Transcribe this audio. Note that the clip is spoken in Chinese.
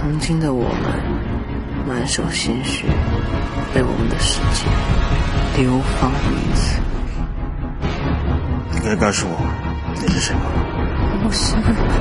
曾经的我们，满手鲜血，被我们的世界流放于此。你可以告诉我你是谁吗？我是。